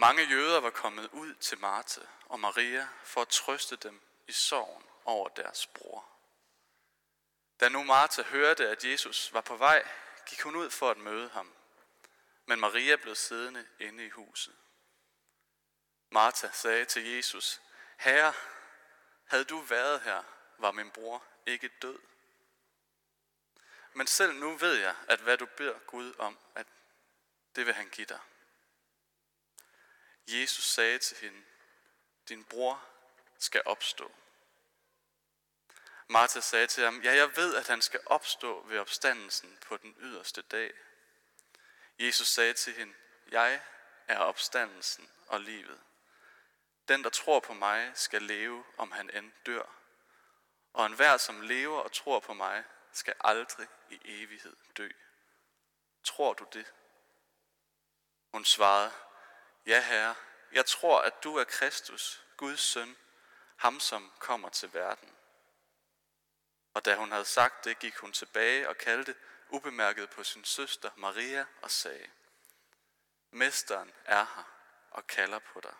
Mange jøder var kommet ud til Martha og Maria for at trøste dem i sorgen over deres bror. Da nu Martha hørte, at Jesus var på vej, gik hun ud for at møde ham. Men Maria blev siddende inde i huset. Martha sagde til Jesus, Herre, havde du været her, var min bror ikke død. Men selv nu ved jeg, at hvad du beder Gud om, at det vil han give dig. Jesus sagde til hende, din bror skal opstå. Martha sagde til ham, ja, jeg ved, at han skal opstå ved opstandelsen på den yderste dag. Jesus sagde til hende, jeg er opstandelsen og livet. Den, der tror på mig, skal leve, om han end dør. Og enhver, som lever og tror på mig, skal aldrig i evighed dø. Tror du det? Hun svarede, ja herre, jeg tror, at du er Kristus, Guds søn, ham som kommer til verden. Og da hun havde sagt det, gik hun tilbage og kaldte ubemærket på sin søster Maria og sagde, Mesteren er her og kalder på dig.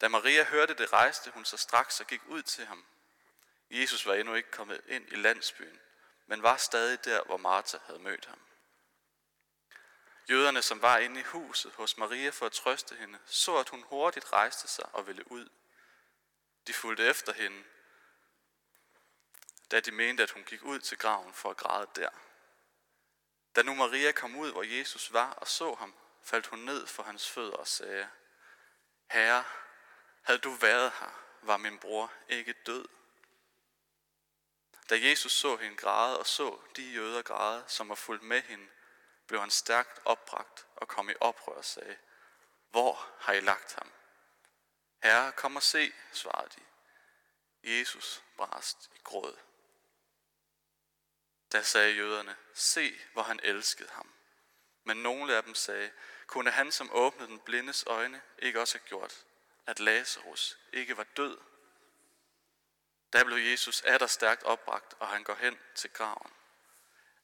Da Maria hørte det, rejste hun sig straks og gik ud til ham. Jesus var endnu ikke kommet ind i landsbyen, men var stadig der, hvor Martha havde mødt ham. Jøderne, som var inde i huset hos Maria for at trøste hende, så, at hun hurtigt rejste sig og ville ud. De fulgte efter hende, da de mente, at hun gik ud til graven for at græde der. Da nu Maria kom ud, hvor Jesus var og så ham, faldt hun ned for hans fødder og sagde, Herre, havde du været her, var min bror ikke død. Da Jesus så hende græde og så de jøder græde, som var fulgt med hende, blev han stærkt opbragt og kom i oprør og sagde, Hvor har I lagt ham? Herre, kom og se, svarede de. Jesus brast i gråd. Da sagde jøderne, se, hvor han elskede ham. Men nogle af dem sagde, kunne han, som åbnede den blindes øjne, ikke også have gjort, at Lazarus ikke var død? Da blev Jesus atter stærkt opbragt, og han går hen til graven.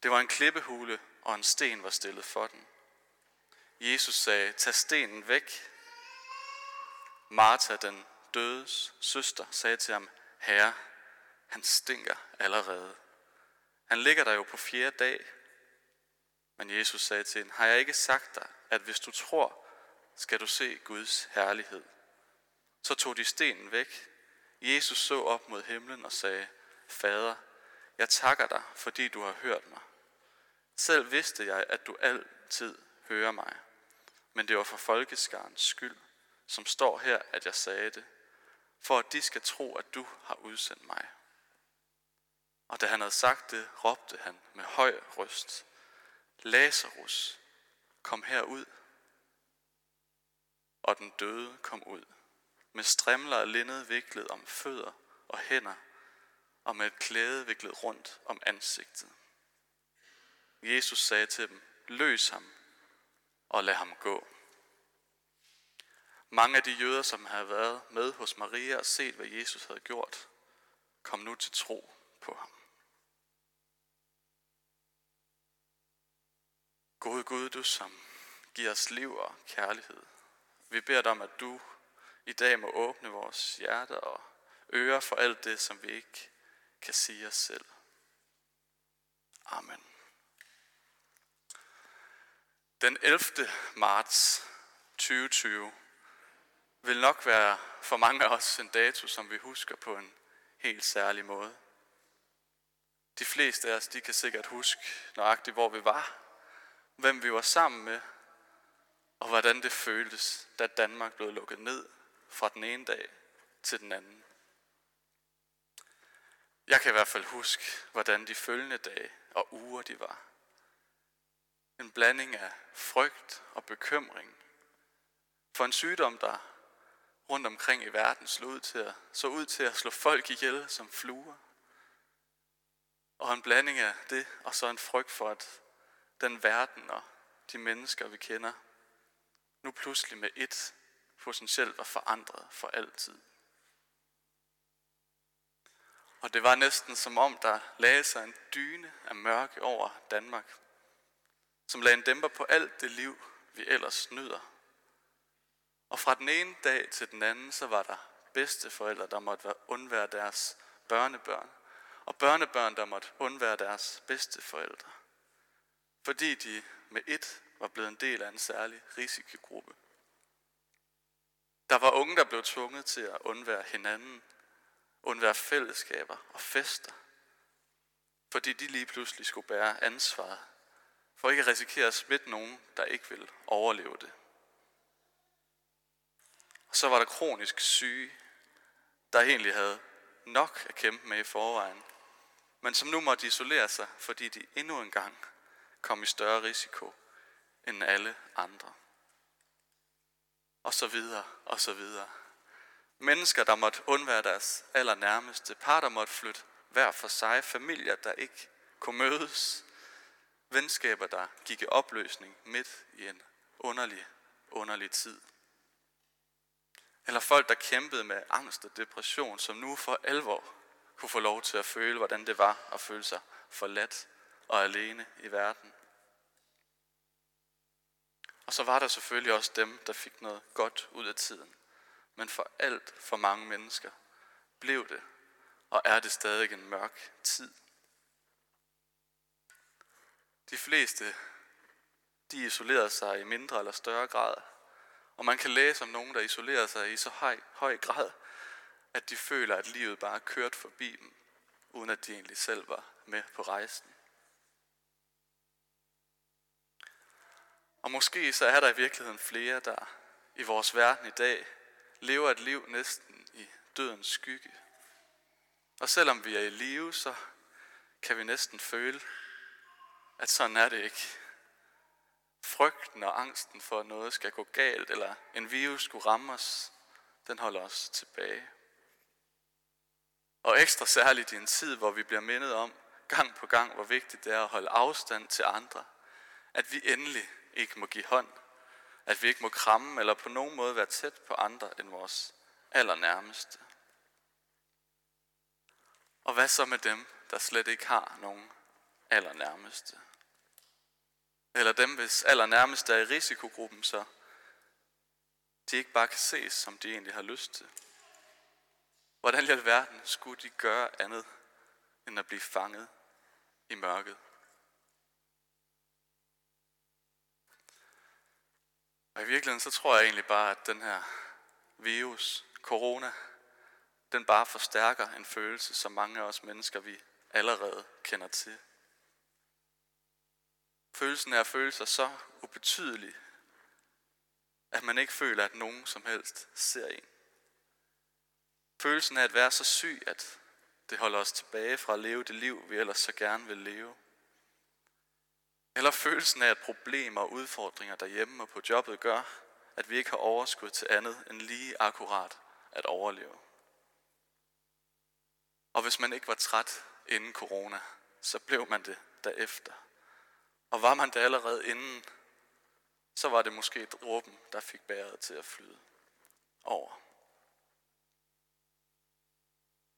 Det var en klippehule, og en sten var stillet for den. Jesus sagde, tag stenen væk. Martha, den dødes søster, sagde til ham, Herre, han stinker allerede. Han ligger der jo på fjerde dag. Men Jesus sagde til hende, har jeg ikke sagt dig, at hvis du tror, skal du se Guds herlighed. Så tog de stenen væk. Jesus så op mod himlen og sagde, Fader, jeg takker dig, fordi du har hørt mig. Selv vidste jeg, at du altid hører mig. Men det var for folkeskarens skyld, som står her, at jeg sagde det, for at de skal tro, at du har udsendt mig. Og da han havde sagt det, råbte han med høj røst, Lazarus, kom herud. Og den døde kom ud, med strimler af linned viklet om fødder og hænder, og med et klæde viklet rundt om ansigtet. Jesus sagde til dem, løs ham og lad ham gå. Mange af de jøder, som havde været med hos Maria og set, hvad Jesus havde gjort, kom nu til tro på ham. Gode Gud, du som giver os liv og kærlighed. Vi beder dig om, at du i dag må åbne vores hjerter og ører for alt det, som vi ikke kan sige os selv. Amen. Den 11. marts 2020 vil nok være for mange af os en dato, som vi husker på en helt særlig måde. De fleste af os, de kan sikkert huske nøjagtigt, hvor vi var, hvem vi var sammen med, og hvordan det føltes, da Danmark blev lukket ned fra den ene dag til den anden. Jeg kan i hvert fald huske, hvordan de følgende dage og uger de var. En blanding af frygt og bekymring for en sygdom, der rundt omkring i verden slog ud til at, så ud til at slå folk ihjel som fluer. Og en blanding af det, og så en frygt for, at den verden og de mennesker, vi kender, nu pludselig med et potentielt var forandret for altid. Og det var næsten som om, der lagde sig en dyne af mørke over Danmark, som lagde en dæmper på alt det liv, vi ellers nyder. Og fra den ene dag til den anden, så var der bedsteforældre, der måtte undvære deres børnebørn, og børnebørn, der måtte undvære deres bedsteforældre, fordi de med et var blevet en del af en særlig risikogruppe. Der var unge, der blev tvunget til at undvære hinanden, undvære fællesskaber og fester, fordi de lige pludselig skulle bære ansvaret, for ikke at risikere at smitte nogen, der ikke vil overleve det. Og så var der kronisk syge, der egentlig havde nok at kæmpe med i forvejen, men som nu måtte isolere sig, fordi de endnu en gang kom i større risiko end alle andre. Og så videre, og så videre. Mennesker, der måtte undvære deres allernærmeste, par, der måtte flytte hver for sig, familier, der ikke kunne mødes, venskaber, der gik i opløsning midt i en underlig, underlig tid. Eller folk, der kæmpede med angst og depression, som nu for alvor kunne få lov til at føle, hvordan det var at føle sig forladt og alene i verden. Og så var der selvfølgelig også dem, der fik noget godt ud af tiden. Men for alt for mange mennesker blev det, og er det stadig en mørk tid. De fleste, de isolerede sig i mindre eller større grad. Og man kan læse om nogen, der isolerer sig i så høj, høj grad, at de føler, at livet bare er kørt forbi dem, uden at de egentlig selv var med på rejsen. Og måske så er der i virkeligheden flere, der i vores verden i dag lever et liv næsten i dødens skygge. Og selvom vi er i live, så kan vi næsten føle, at sådan er det ikke. Frygten og angsten for, at noget skal gå galt, eller en virus skulle ramme os, den holder os tilbage. Og ekstra særligt i en tid, hvor vi bliver mindet om gang på gang, hvor vigtigt det er at holde afstand til andre. At vi endelig ikke må give hånd. At vi ikke må kramme eller på nogen måde være tæt på andre end vores allernærmeste. Og hvad så med dem, der slet ikke har nogen allernærmeste? Eller dem, hvis allernærmeste er i risikogruppen, så de ikke bare kan ses, som de egentlig har lyst til. Hvordan i alverden skulle de gøre andet, end at blive fanget i mørket? Og i virkeligheden så tror jeg egentlig bare, at den her virus, corona, den bare forstærker en følelse, som mange af os mennesker, vi allerede kender til. Følelsen er at føle sig så ubetydelig, at man ikke føler, at nogen som helst ser en. Følelsen af at være så syg, at det holder os tilbage fra at leve det liv, vi ellers så gerne vil leve. Eller følelsen af, at problemer og udfordringer derhjemme og på jobbet gør, at vi ikke har overskud til andet end lige akkurat at overleve. Og hvis man ikke var træt inden corona, så blev man det derefter. Og var man det allerede inden, så var det måske dråben, der fik bæret til at flyde over.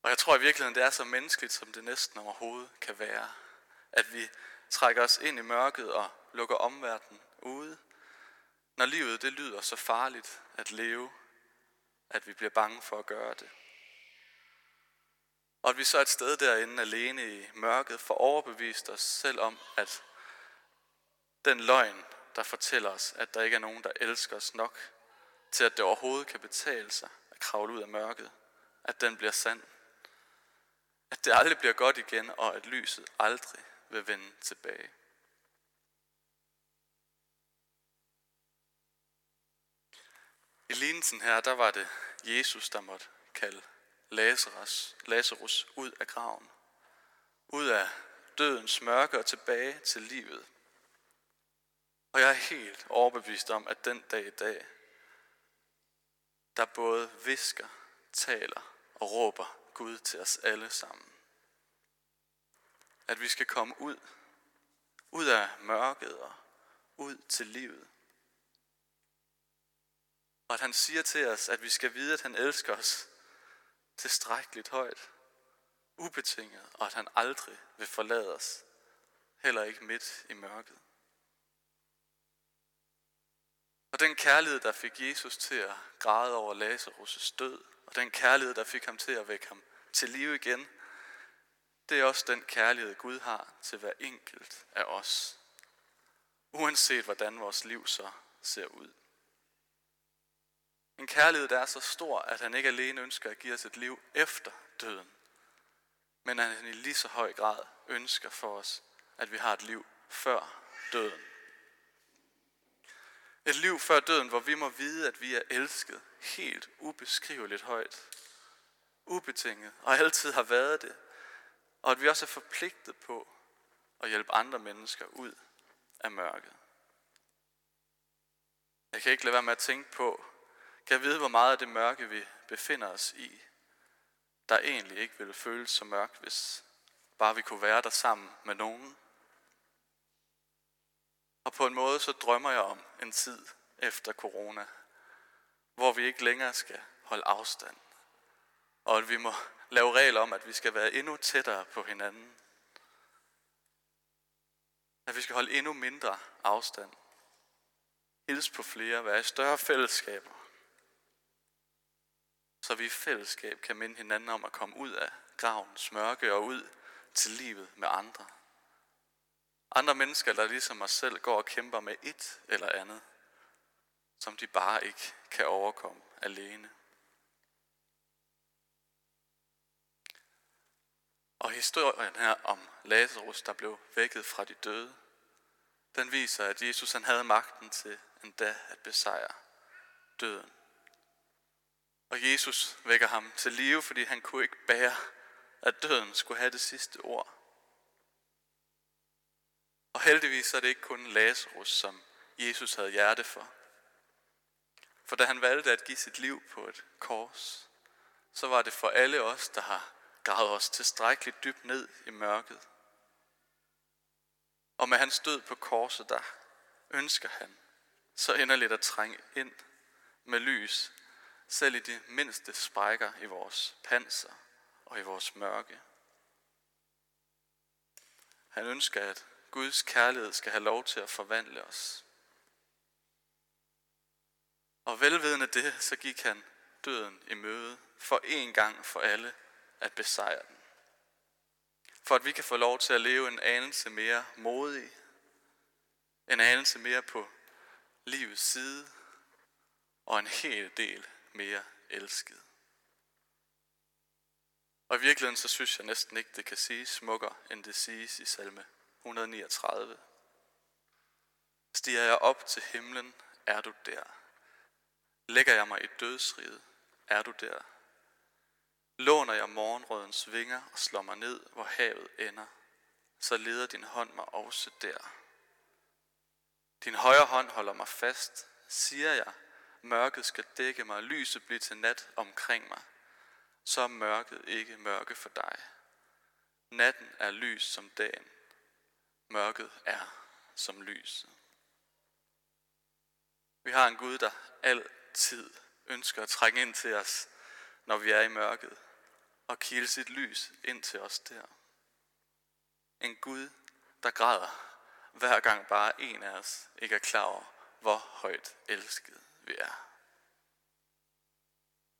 Og jeg tror i virkeligheden, det er så menneskeligt, som det næsten overhovedet kan være. At vi trækker os ind i mørket og lukker omverdenen ude, når livet det lyder så farligt at leve, at vi bliver bange for at gøre det. Og at vi så et sted derinde alene i mørket får overbevist os selv om, at den løgn, der fortæller os, at der ikke er nogen, der elsker os nok, til at det overhovedet kan betale sig at kravle ud af mørket, at den bliver sand. At det aldrig bliver godt igen, og at lyset aldrig vil vende tilbage. I lignelsen her, der var det Jesus, der måtte kalde Lazarus, Lazarus ud af graven. Ud af dødens mørke og tilbage til livet. Og jeg er helt overbevist om, at den dag i dag, der både visker, taler og råber Gud til os alle sammen. At vi skal komme ud, ud af mørket og ud til livet. Og at han siger til os, at vi skal vide, at han elsker os tilstrækkeligt højt, ubetinget, og at han aldrig vil forlade os, heller ikke midt i mørket. Og den kærlighed, der fik Jesus til at græde over Lazarus' død, og den kærlighed, der fik ham til at vække ham til live igen, det er også den kærlighed, Gud har til hver enkelt af os. Uanset hvordan vores liv så ser ud. En kærlighed, der er så stor, at han ikke alene ønsker at give os et liv efter døden, men at han i lige så høj grad ønsker for os, at vi har et liv før døden. Et liv før døden, hvor vi må vide, at vi er elsket helt ubeskriveligt højt, ubetinget, og altid har været det, og at vi også er forpligtet på at hjælpe andre mennesker ud af mørket. Jeg kan ikke lade være med at tænke på, kan jeg vide, hvor meget af det mørke, vi befinder os i, der egentlig ikke ville føles så mørkt, hvis bare vi kunne være der sammen med nogen. Og på en måde så drømmer jeg om en tid efter corona, hvor vi ikke længere skal holde afstand, og at vi må lave regler om, at vi skal være endnu tættere på hinanden. At vi skal holde endnu mindre afstand. Hils på flere, være i større fællesskaber. Så vi i fællesskab kan minde hinanden om at komme ud af gravens mørke og ud til livet med andre. Andre mennesker, der ligesom os selv går og kæmper med et eller andet, som de bare ikke kan overkomme alene. Og historien her om Lazarus, der blev vækket fra de døde, den viser, at Jesus han havde magten til endda at besejre døden. Og Jesus vækker ham til live, fordi han kunne ikke bære, at døden skulle have det sidste ord. Og heldigvis er det ikke kun Lazarus, som Jesus havde hjerte for. For da han valgte at give sit liv på et kors, så var det for alle os, der har gravet os tilstrækkeligt dybt ned i mørket. Og med hans død på korset, der ønsker han så inderligt at trænge ind med lys, selv i de mindste sprækker i vores panser og i vores mørke. Han ønsker, at Guds kærlighed skal have lov til at forvandle os. Og velvidende det, så gik han døden i møde for en gang for alle at besejre den. For at vi kan få lov til at leve en anelse mere modig, en anelse mere på livets side, og en hel del mere elsket. Og i virkeligheden så synes jeg næsten ikke, det kan siges smukkere, end det siges i salme 139. Stiger jeg op til himlen, er du der. Lægger jeg mig i dødsriget, er du der. Låner jeg morgenrødens vinger og slår mig ned, hvor havet ender, så leder din hånd mig også der. Din højre hånd holder mig fast, siger jeg, mørket skal dække mig, lyset bliver til nat omkring mig, så er mørket ikke mørke for dig. Natten er lys som dagen, mørket er som lys. Vi har en Gud, der altid ønsker at trænge ind til os, når vi er i mørket, og kilde sit lys ind til os der. En Gud, der græder, hver gang bare en af os ikke er klar over, hvor højt elsket vi er.